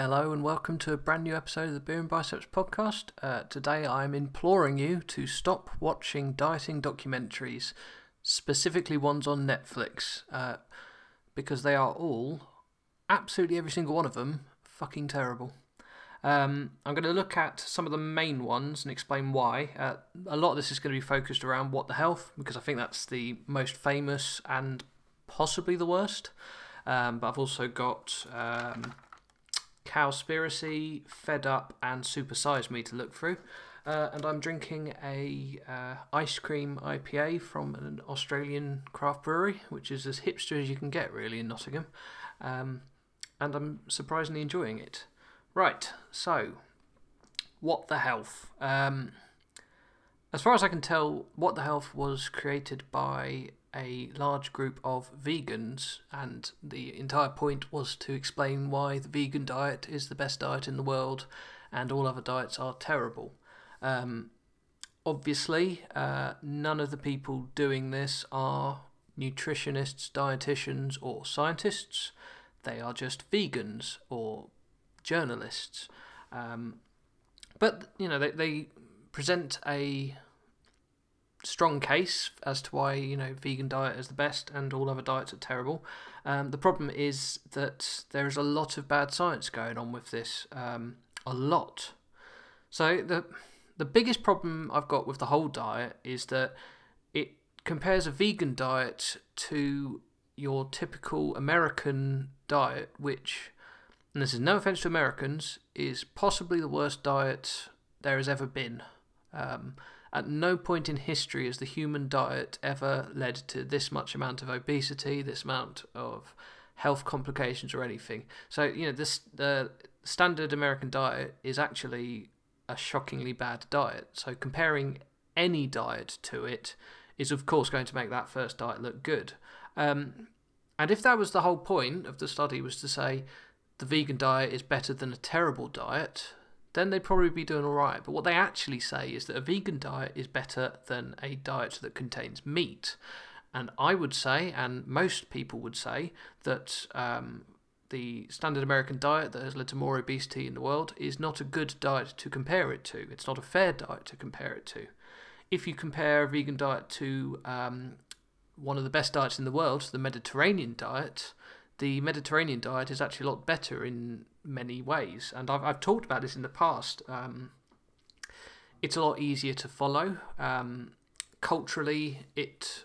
Hello and welcome to a brand new episode of the and Biceps podcast. Uh, today I'm imploring you to stop watching dieting documentaries, specifically ones on Netflix, uh, because they are all, absolutely every single one of them, fucking terrible. Um, I'm going to look at some of the main ones and explain why. Uh, a lot of this is going to be focused around What the Health, because I think that's the most famous and possibly the worst. Um, but I've also got um, Cowspiracy, Fed Up, and Super Size Me to look through. Uh, and I'm drinking a uh, ice cream IPA from an Australian craft brewery, which is as hipster as you can get, really, in Nottingham. Um, and I'm surprisingly enjoying it. Right, so what the health? Um, as far as I can tell, what the health was created by a large group of vegans, and the entire point was to explain why the vegan diet is the best diet in the world and all other diets are terrible. Um, obviously, uh, none of the people doing this are nutritionists, dietitians, or scientists. They are just vegans or journalists. Um, but, you know, they, they present a strong case as to why you know vegan diet is the best and all other diets are terrible. Um, the problem is that there is a lot of bad science going on with this, um, a lot. So the the biggest problem I've got with the whole diet is that it compares a vegan diet to your typical American diet, which, and this is no offense to Americans, is possibly the worst diet there has ever been. Um, at no point in history has the human diet ever led to this much amount of obesity, this amount of health complications, or anything. So, you know, this the standard American diet is actually a shockingly bad diet. So, comparing any diet to it is, of course, going to make that first diet look good. Um, and if that was the whole point of the study, was to say the vegan diet is better than a terrible diet, then they'd probably be doing all right. But what they actually say is that a vegan diet is better than a diet that contains meat. And I would say, and most people would say, that um, the standard American diet that has led to more obesity in the world is not a good diet to compare it to. It's not a fair diet to compare it to. If you compare a vegan diet to um, one of the best diets in the world, the Mediterranean diet, the Mediterranean diet is actually a lot better in many ways. And I've, I've talked about this in the past. Um, it's a lot easier to follow. Um, culturally, it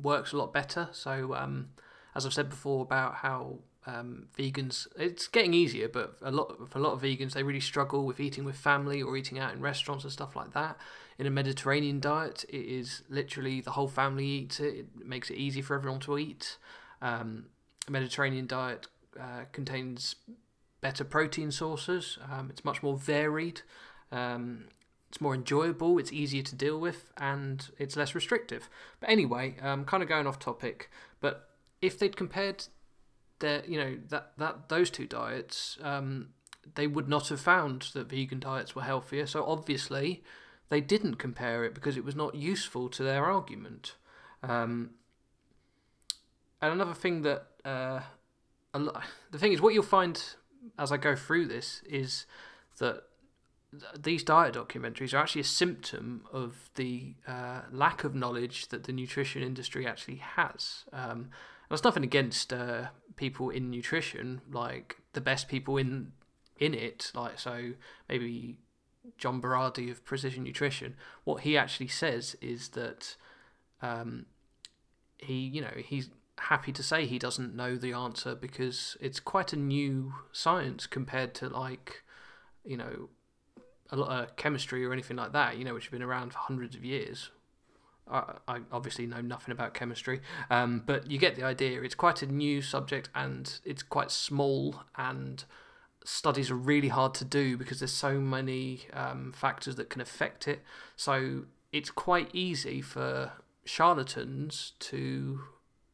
works a lot better. So, um, as I've said before about how um, vegans, it's getting easier, but a lot for a lot of vegans, they really struggle with eating with family or eating out in restaurants and stuff like that. In a Mediterranean diet, it is literally the whole family eats it. It makes it easy for everyone to eat. Um, Mediterranean diet uh, contains better protein sources. Um, it's much more varied. Um, it's more enjoyable. It's easier to deal with, and it's less restrictive. But anyway, um, kind of going off topic. But if they'd compared their, you know, that that those two diets, um, they would not have found that vegan diets were healthier. So obviously, they didn't compare it because it was not useful to their argument. Um, and another thing that uh, the thing is, what you'll find as I go through this is that these diet documentaries are actually a symptom of the uh, lack of knowledge that the nutrition industry actually has. Um, there's nothing against uh, people in nutrition, like the best people in in it, like so maybe John Berardi of Precision Nutrition. What he actually says is that um, he, you know, he's happy to say he doesn't know the answer because it's quite a new science compared to like you know a lot of chemistry or anything like that you know which have been around for hundreds of years. I, I obviously know nothing about chemistry um, but you get the idea. It's quite a new subject and it's quite small and studies are really hard to do because there's so many um, factors that can affect it. So it's quite easy for charlatans to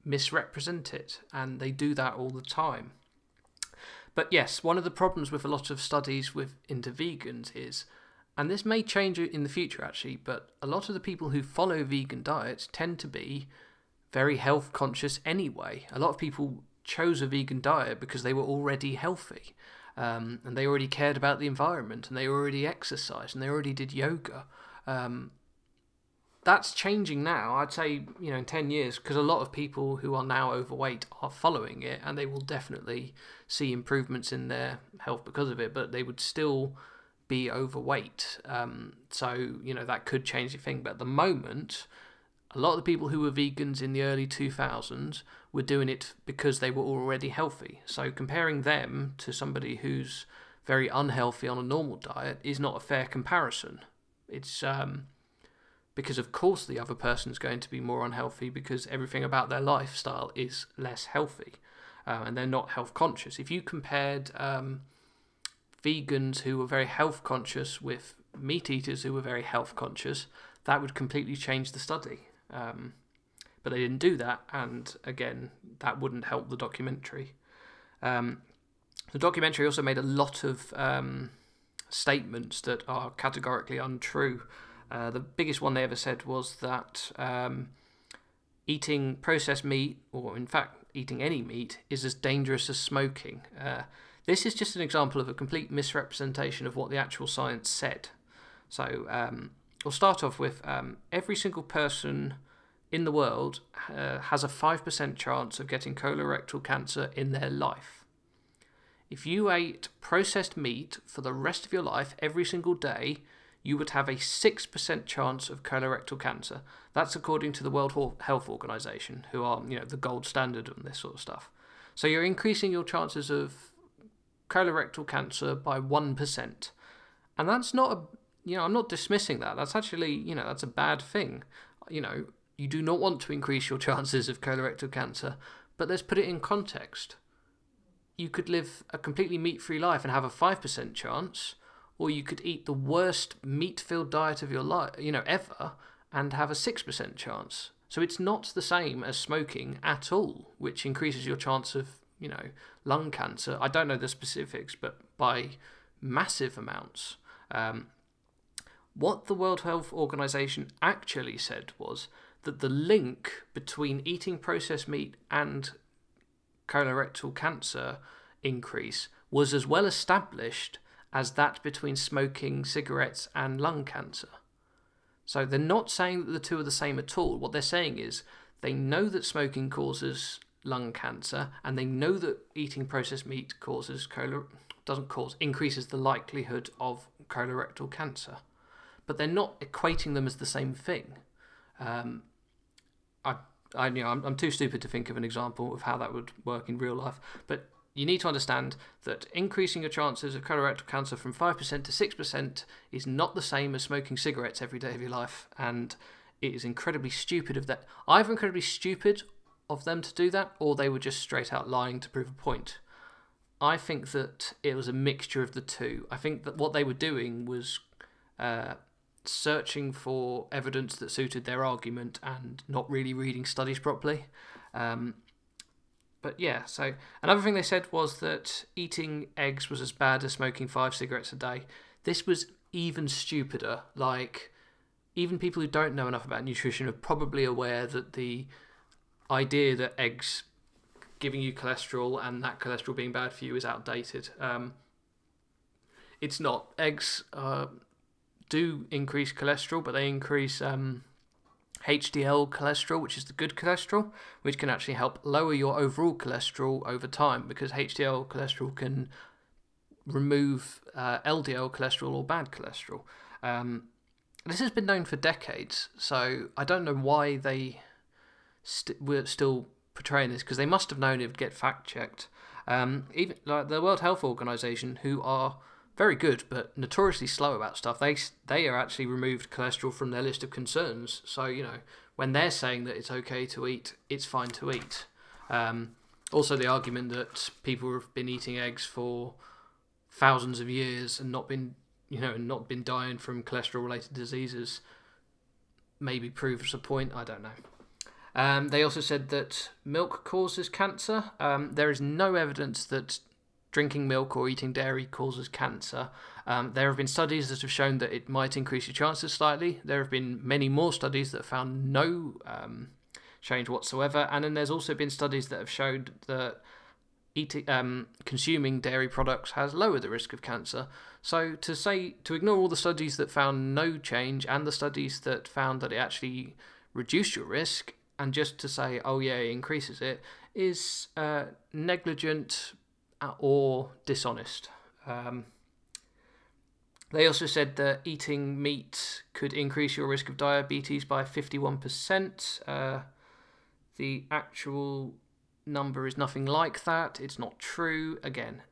misrepresent it, and they do that all the time. But yes, one of the problems with a lot of studies with into vegans is, and this may change in the future actually, but a lot of the people who follow vegan diets tend to be very health conscious anyway. A lot of people chose a vegan diet because they were already healthy. um, and they already cared about the environment, and they already exercised, and they already did yoga. Um, that's changing now. I'd say you know in ten years because a lot of people who are now overweight are following it, and they will definitely see improvements in their health because of it. But they would still be overweight. Um, so you know that could change the thing. But at the moment, a lot of the people who were vegans in the early 2000s were doing it because they were already healthy. So comparing them to somebody who's very unhealthy on a normal diet is not a fair comparison. It's um, because of course the other person is going to be more unhealthy because everything about their lifestyle is less healthy, uh, and they're not health conscious. If you compared um, vegans who were very health conscious with meat eaters who were very health conscious, that would completely change the study. Um, but they didn't do that, and again, that wouldn't help the documentary. Um, the documentary also made a lot of um, statements that are categorically untrue. Uh, the biggest one they ever said was that um, eating processed meat, or in fact eating any meat, is as dangerous as smoking. Uh, this is just an example of a complete misrepresentation of what the actual science said. So um, we'll start off with um, every single person in the world uh, has a 5% chance of getting colorectal cancer in their life. If you ate processed meat for the rest of your life every single day, you would have a 6% chance of colorectal cancer. That's according to the World Health Organization, who are, you know, the gold standard on this sort of stuff. So you're increasing your chances of colorectal cancer by 1%. And that's not a, you know, I'm not dismissing that. That's actually, you know, that's a bad thing. You know, you do not want to increase your chances of colorectal cancer, but let's put it in context. You could live a completely meat free life and have a 5% chance, or you could eat the worst meat filled diet of your life, you know, ever, and have a 6% chance. So it's not the same as smoking at all, which increases your chance of, you know, lung cancer. I don't know the specifics, but by massive amounts. Um, what the World Health Organization actually said was that the link between eating processed meat and colorectal cancer increase was as well established as that between smoking cigarettes and lung cancer. So they're not saying that the two are the same at all. What they're saying is they know that smoking causes lung cancer and they know that eating processed meat causes color doesn't cause increases the likelihood of colorectal cancer. But they're not equating them as the same thing. Um, I, I, you know, I'm, I'm too stupid to think of an example of how that would work in real life. But you need to understand that increasing your chances of colorectal cancer from 5% to 6% is not the same as smoking cigarettes every day of your life. And it is incredibly stupid of that. Either incredibly stupid of them to do that, or they were just straight out lying to prove a point. I think that it was a mixture of the two. I think that what they were doing was uh, searching for evidence that suited their argument and not really reading studies properly. Um, but yeah, so another thing they said was that eating eggs was as bad as smoking five cigarettes a day. This was even stupider. Like, even people who don't know enough about nutrition are probably aware that the idea that eggs giving you cholesterol and that cholesterol being bad for you is outdated. Um, it's not. Eggs uh, do increase cholesterol, but they increase um, HDL cholesterol, which is the good cholesterol, which can actually help lower your overall cholesterol over time because HDL cholesterol can remove uh, LDL cholesterol or bad cholesterol. Um, this has been known for decades, so I don't know why they st- were still portraying this because they must have known it would get fact checked. Um, even like the World Health Organization, who are very good, but notoriously slow about stuff. They they are actually removed cholesterol from their list of concerns. So you know when they're saying that it's okay to eat, it's fine to eat. Um, also, the argument that people have been eating eggs for thousands of years and not been you know not been dying from cholesterol related diseases maybe proves a point. I don't know. Um, they also said that milk causes cancer. Um, there is no evidence that drinking milk or eating dairy causes cancer. Um, there have been studies that have shown that it might increase your chances slightly. There have been many more studies that found no um, change whatsoever. And then there's also been studies that have showed that eating, um, consuming dairy products has lowered the risk of cancer. So to say to ignore all the studies that found no change and the studies that found that it actually reduced your risk, and just to say, oh yeah, it increases it, is uh, negligent or dishonest. Um, they also said that eating meat could increase your risk of diabetes by 51%. Uh, the actual number is nothing like that. It's not true, again.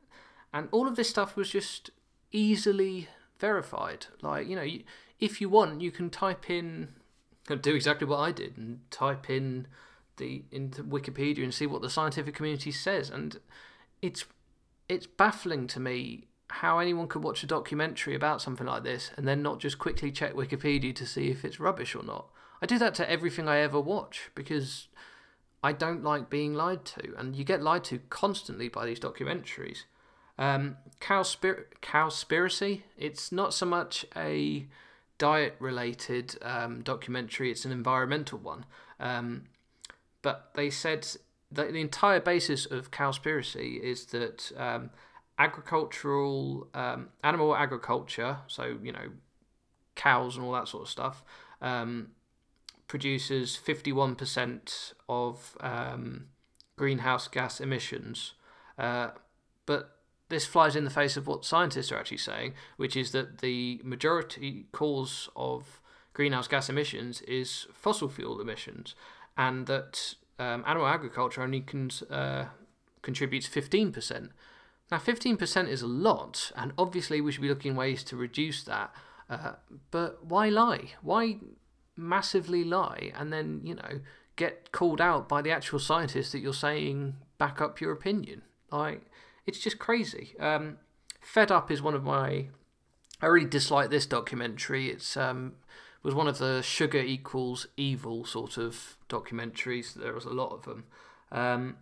And all of this stuff was just easily verified. Like, you know, if you want, you can type in, do exactly what I did and type in the into Wikipedia and see what the scientific community says. And it's it's baffling to me how anyone could watch a documentary about something like this and then not just quickly check Wikipedia to see if it's rubbish or not. I do that to everything I ever watch because I don't like being lied to, and you get lied to constantly by these documentaries. Um, Cowspir- Cowspiracy, it's not so much a diet related um, documentary, it's an environmental one. Um, but they said that the entire basis of Cowspiracy is that um, agricultural, um, animal agriculture, so, you know, cows and all that sort of stuff, um, produces 51% of um, greenhouse gas emissions. Uh, but this flies in the face of what scientists are actually saying, which is that the majority cause of greenhouse gas emissions is fossil fuel emissions, and that um, animal agriculture only con- uh, contributes 15%. Now, 15% is a lot, and obviously we should be looking ways to reduce that. Uh, but why lie? Why massively lie and then, you know, get called out by the actual scientists that you're saying back up your opinion? Like, it's just crazy. Um, Fed Up is one of my. I really dislike this documentary. It's um, was one of the sugar equals evil sort of documentaries. There was a lot of them. Um,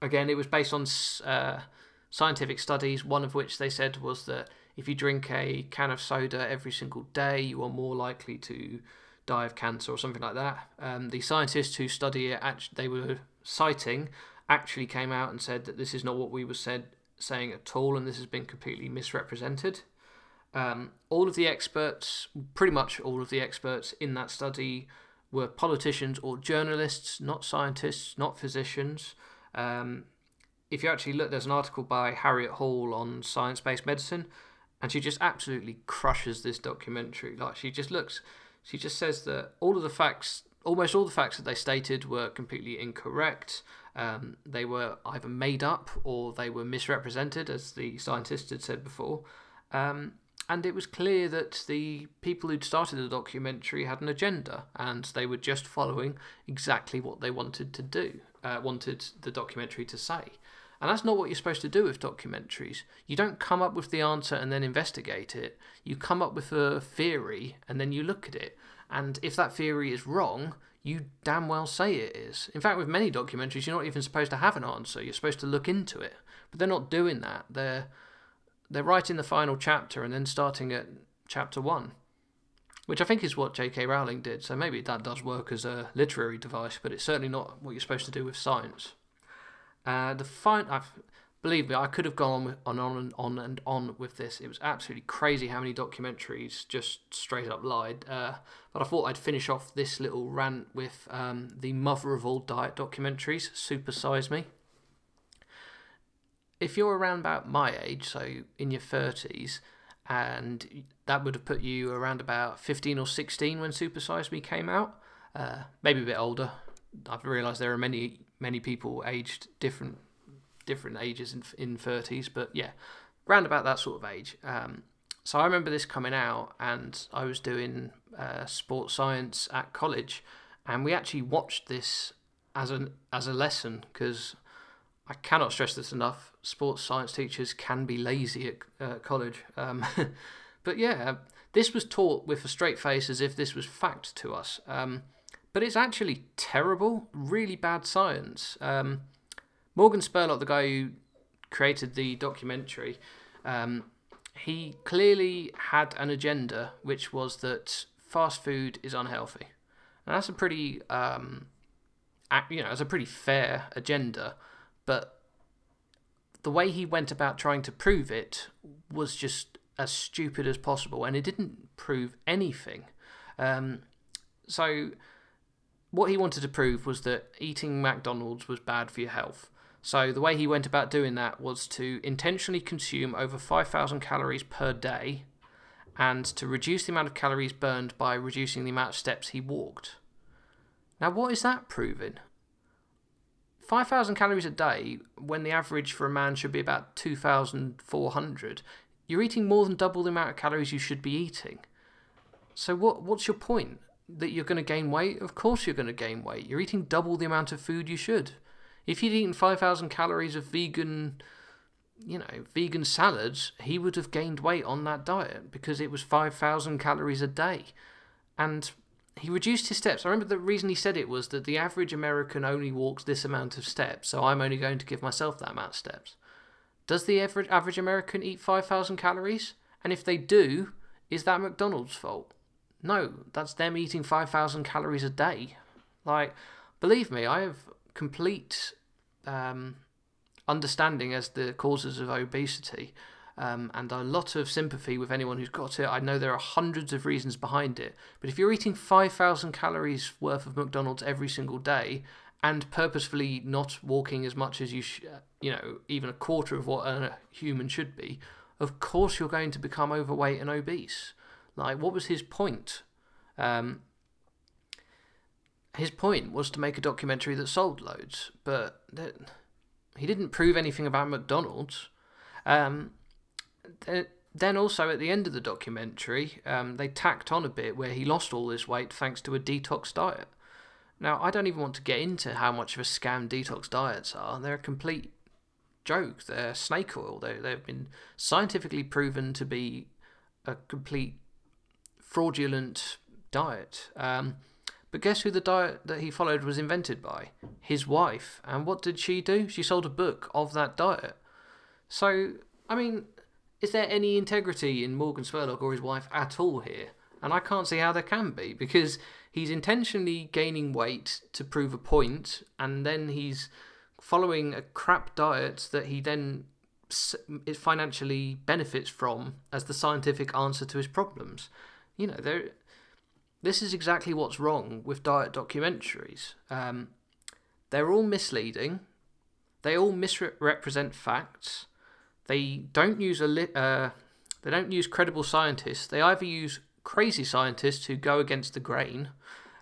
again, it was based on uh, scientific studies. One of which they said was that if you drink a can of soda every single day, you are more likely to die of cancer or something like that. Um, the scientists who study it, actually, they were citing, actually came out and said that this is not what we were said saying at all, and this has been completely misrepresented. Um, all of the experts, pretty much all of the experts in that study, were politicians or journalists, not scientists, not physicians. Um, if you actually look, there's an article by Harriet Hall on science based medicine, and she just absolutely crushes this documentary. Like, she just looks she just says that all of the facts, almost all the facts that they stated, were completely incorrect. Um, they were either made up or they were misrepresented, as the scientists had said before. Um, and it was clear that the people who'd started the documentary had an agenda and they were just following exactly what they wanted to do, uh, wanted the documentary to say. And that's not what you're supposed to do with documentaries. You don't come up with the answer and then investigate it. You come up with a theory and then you look at it. And if that theory is wrong, you damn well say it is. In fact, with many documentaries, you're not even supposed to have an answer. You're supposed to look into it. But they're not doing that. They're they're writing the final chapter and then starting at chapter one, which I think is what J.K. Rowling did. So maybe that does work as a literary device, but it's certainly not what you're supposed to do with science. Uh, the fine, I've, believe me, I could have gone on, on and on and on with this. It was absolutely crazy how many documentaries just straight up lied. Uh, but I thought I'd finish off this little rant with um, the mother of all diet documentaries, Super Size Me. If you're around about my age, so in your 30s, and that would have put you around about 15 or 16 when Super Size Me came out, uh, maybe a bit older. I've realised there are many many people aged different different ages in in thirties, but yeah, round about that sort of age. Um, so I remember this coming out, and I was doing uh, sports science at college, and we actually watched this as an as a lesson because I cannot stress this enough. Sports science teachers can be lazy at uh, college, um, but yeah, this was taught with a straight face as if this was fact to us. Um, but it's actually terrible, really bad science. Um, Morgan Spurlock, the guy who created the documentary, um, he clearly had an agenda, which was that fast food is unhealthy. And that's a pretty, um, you know, that's a pretty fair agenda, but the way he went about trying to prove it was just as stupid as possible, and it didn't prove anything. Um, so, what he wanted to prove was that eating McDonald's was bad for your health. So, the way he went about doing that was to intentionally consume over 5,000 calories per day and to reduce the amount of calories burned by reducing the amount of steps he walked. Now, what is that proving? 5,000 calories a day when the average for a man should be about 2,400. You're eating more than double the amount of calories you should be eating. So, what, what's your point? That you're going to gain weight? Of course, you're going to gain weight. You're eating double the amount of food you should. If you'd eaten 5,000 calories of vegan you know, vegan salads, he would have gained weight on that diet because it was 5,000 calories a day. And he reduced his steps. I remember the reason he said it was that the average American only walks this amount of steps, so I'm only going to give myself that amount of steps. Does the average, average American eat 5,000 calories? And if they do, is that McDonald's fault? No, that's them eating 5,000 calories a day. Like, believe me, I have complete um, understanding as the causes of obesity. Um, and a lot of sympathy with anyone who's got it. I know there are hundreds of reasons behind it, but if you're eating 5,000 calories worth of McDonald's every single day and purposefully not walking as much as you, sh- you know, even a quarter of what a human should be, of course you're going to become overweight and obese. Like, what was his point? Um, his point was to make a documentary that sold loads, but that he didn't prove anything about McDonald's. Um, then also at the end of the documentary, um, they tacked on a bit where he lost all his weight thanks to a detox diet. Now, I don't even want to get into how much of a scam detox diets are. They're a complete joke. They're snake oil. They, they've been scientifically proven to be a complete fraudulent diet. Um, but guess who the diet that he followed was invented by? His wife. And what did she do? She sold a book of that diet. So, I mean, is there any integrity in Morgan Spurlock or his wife at all here? And I can't see how there can be because he's intentionally gaining weight to prove a point, and then he's following a crap diet that he then financially benefits from as the scientific answer to his problems. You know, there this is exactly what's wrong with diet documentaries. Um, they're all misleading. They all misrepresent facts. They don't use a li- uh, they don't use credible scientists. They either use crazy scientists who go against the grain,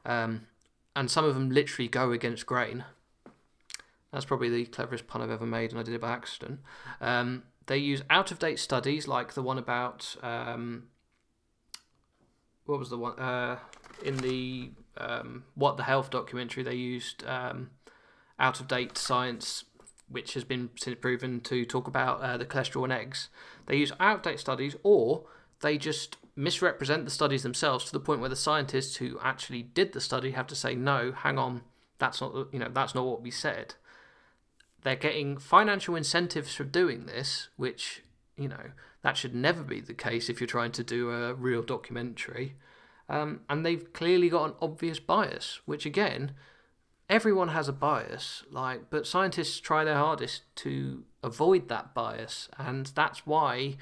um, and some of them literally go against grain. That's probably the cleverest pun I've ever made, and I did it by accident. Um, they use out of date studies like the one about um, what was the one uh, in the um, what the health documentary they used um, out of date science which has been since proven to talk about uh, the cholesterol in eggs they use outdated studies or they just misrepresent the studies themselves to the point where the scientists who actually did the study have to say no hang on that's not you know that's not what we said they're getting financial incentives for doing this which you know that should never be the case if you're trying to do a real documentary. Um, and they've clearly got an obvious bias, which again, everyone has a bias. Like, but scientists try their hardest to avoid that bias, and that's why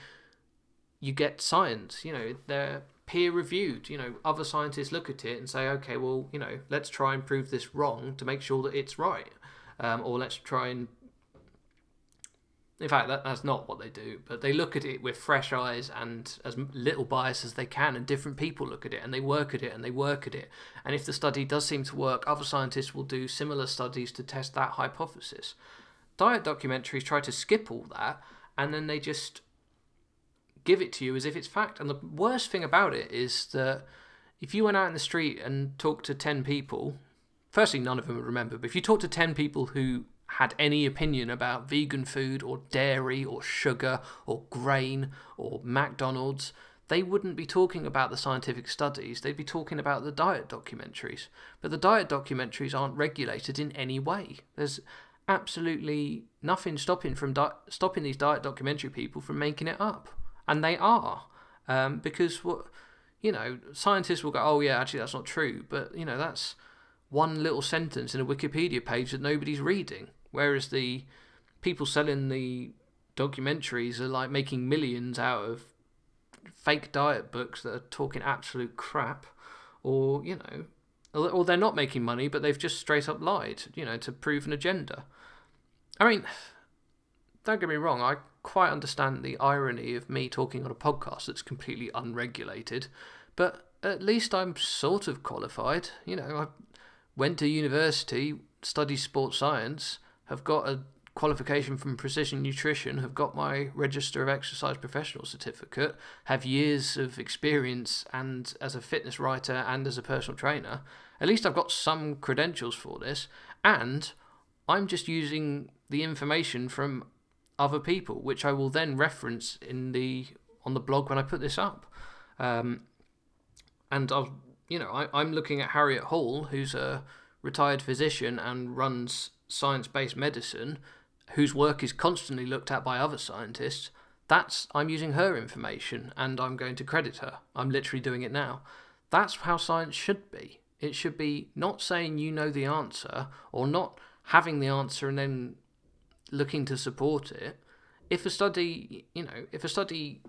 you get science. You know, they're peer reviewed. You know, other scientists look at it and say, okay, well, you know, let's try and prove this wrong to make sure that it's right, um, or let's try and in fact, that, that's not what they do, but they look at it with fresh eyes and as little bias as they can, and different people look at it and they work at it and they work at it. And if the study does seem to work, other scientists will do similar studies to test that hypothesis. Diet documentaries try to skip all that and then they just give it to you as if it's fact. And the worst thing about it is that if you went out in the street and talked to 10 people, firstly, none of them would remember, but if you talk to 10 people who had any opinion about vegan food or dairy or sugar or grain or McDonald's, they wouldn't be talking about the scientific studies, they'd be talking about the diet documentaries. But the diet documentaries aren't regulated in any way. There's absolutely nothing stopping from di- stopping these diet documentary people from making it up, and they are um, because what you know scientists will go, oh yeah, actually that's not true, but you know that's one little sentence in a Wikipedia page that nobody's reading. Whereas the people selling the documentaries are like making millions out of fake diet books that are talking absolute crap, or you know, or they're not making money, but they've just straight up lied, you know, to prove an agenda. I mean, don't get me wrong, I quite understand the irony of me talking on a podcast that's completely unregulated, but at least I'm sort of qualified. You know, I went to university, studied sports science, have got a qualification from Precision Nutrition, have got my Register of Exercise Professional certificate, have years of experience and as a fitness writer and as a personal trainer. At least I've got some credentials for this, and I'm just using the information from other people, which I will then reference in the on the blog when I put this up. Um, and I'll, you know, I, I'm looking at Harriet Hall, who's a retired physician and runs science-based medicine, whose work is constantly looked at by other scientists. That's I'm using her information and I'm going to credit her. I'm literally doing it now. That's how science should be. It should be not saying you know the answer or not having the answer and then looking to support it. If a study, you know, if a study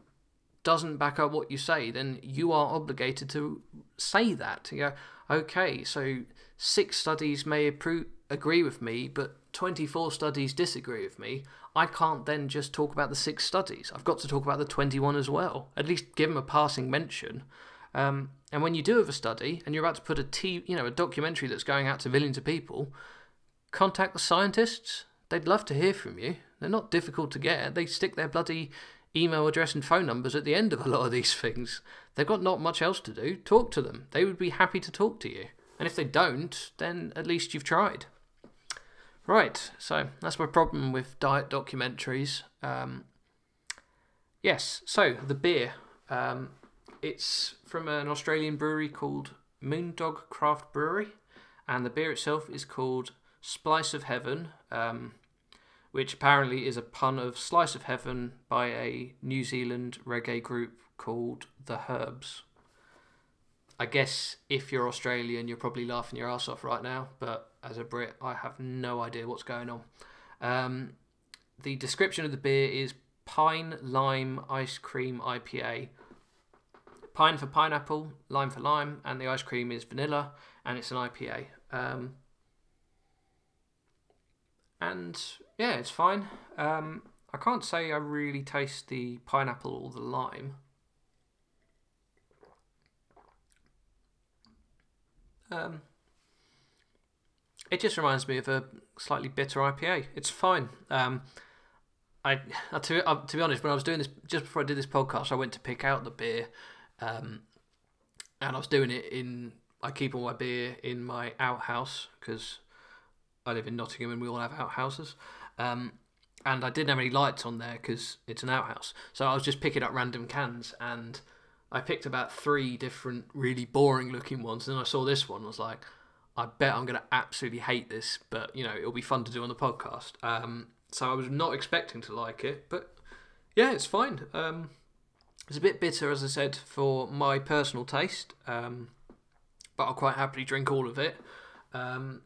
doesn't back up what you say, then you are obligated to say that. You go, okay, so six studies may appro- agree with me, but 24 studies disagree with me. I can't then just talk about the six studies. I've got to talk about the 21 as well. At least give them a passing mention. Um, and when you do have a study and you're about to put a t- you know, a documentary that's going out to millions of people, contact the scientists. They'd love to hear from you. They're not difficult to get. They stick their bloody email address and phone numbers at the end of a lot of these things. They've got not much else to do. Talk to them. They would be happy to talk to you. And if they don't, then at least you've tried. Right, so that's my problem with diet documentaries. Um, yes, so the beer. Um, it's from an Australian brewery called Moondog Craft Brewery, and the beer itself is called Splice of Heaven, um, which apparently is a pun of Slice of Heaven by a New Zealand reggae group called The Herbs. I guess if you're Australian, you're probably laughing your ass off right now, but as a Brit, I have no idea what's going on. Um, the description of the beer is pine lime ice cream IPA. Pine for pineapple, lime for lime, and the ice cream is vanilla, and it's an IPA. Um, and yeah, it's fine. Um, I can't say I really taste the pineapple or the lime. Um, it just reminds me of a slightly bitter IPA. It's fine. Um, I to, uh, to be honest, when I was doing this, just before I did this podcast, I went to pick out the beer, um, and I was doing it in. I keep all my beer in my outhouse because I live in Nottingham and we all have outhouses. Um, and I didn't have any lights on there because it's an outhouse. So I was just picking up random cans and I picked about three different really boring looking ones. And then I saw this one. I was like, I bet I'm going to absolutely hate this, but you know, it'll be fun to do on the podcast. Um, so I was not expecting to like it, but yeah, it's fine. Um, it's a bit bitter, as I said, for my personal taste, um, but I'll quite happily drink all of it. Um,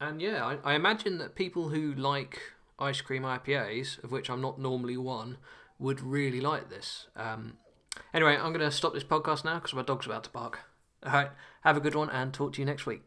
and yeah, I, I imagine that people who like ice cream IPAs, of which I'm not normally one, would really like this. Um, anyway, I'm going to stop this podcast now because my dog's about to bark. All right, have a good one and talk to you next week.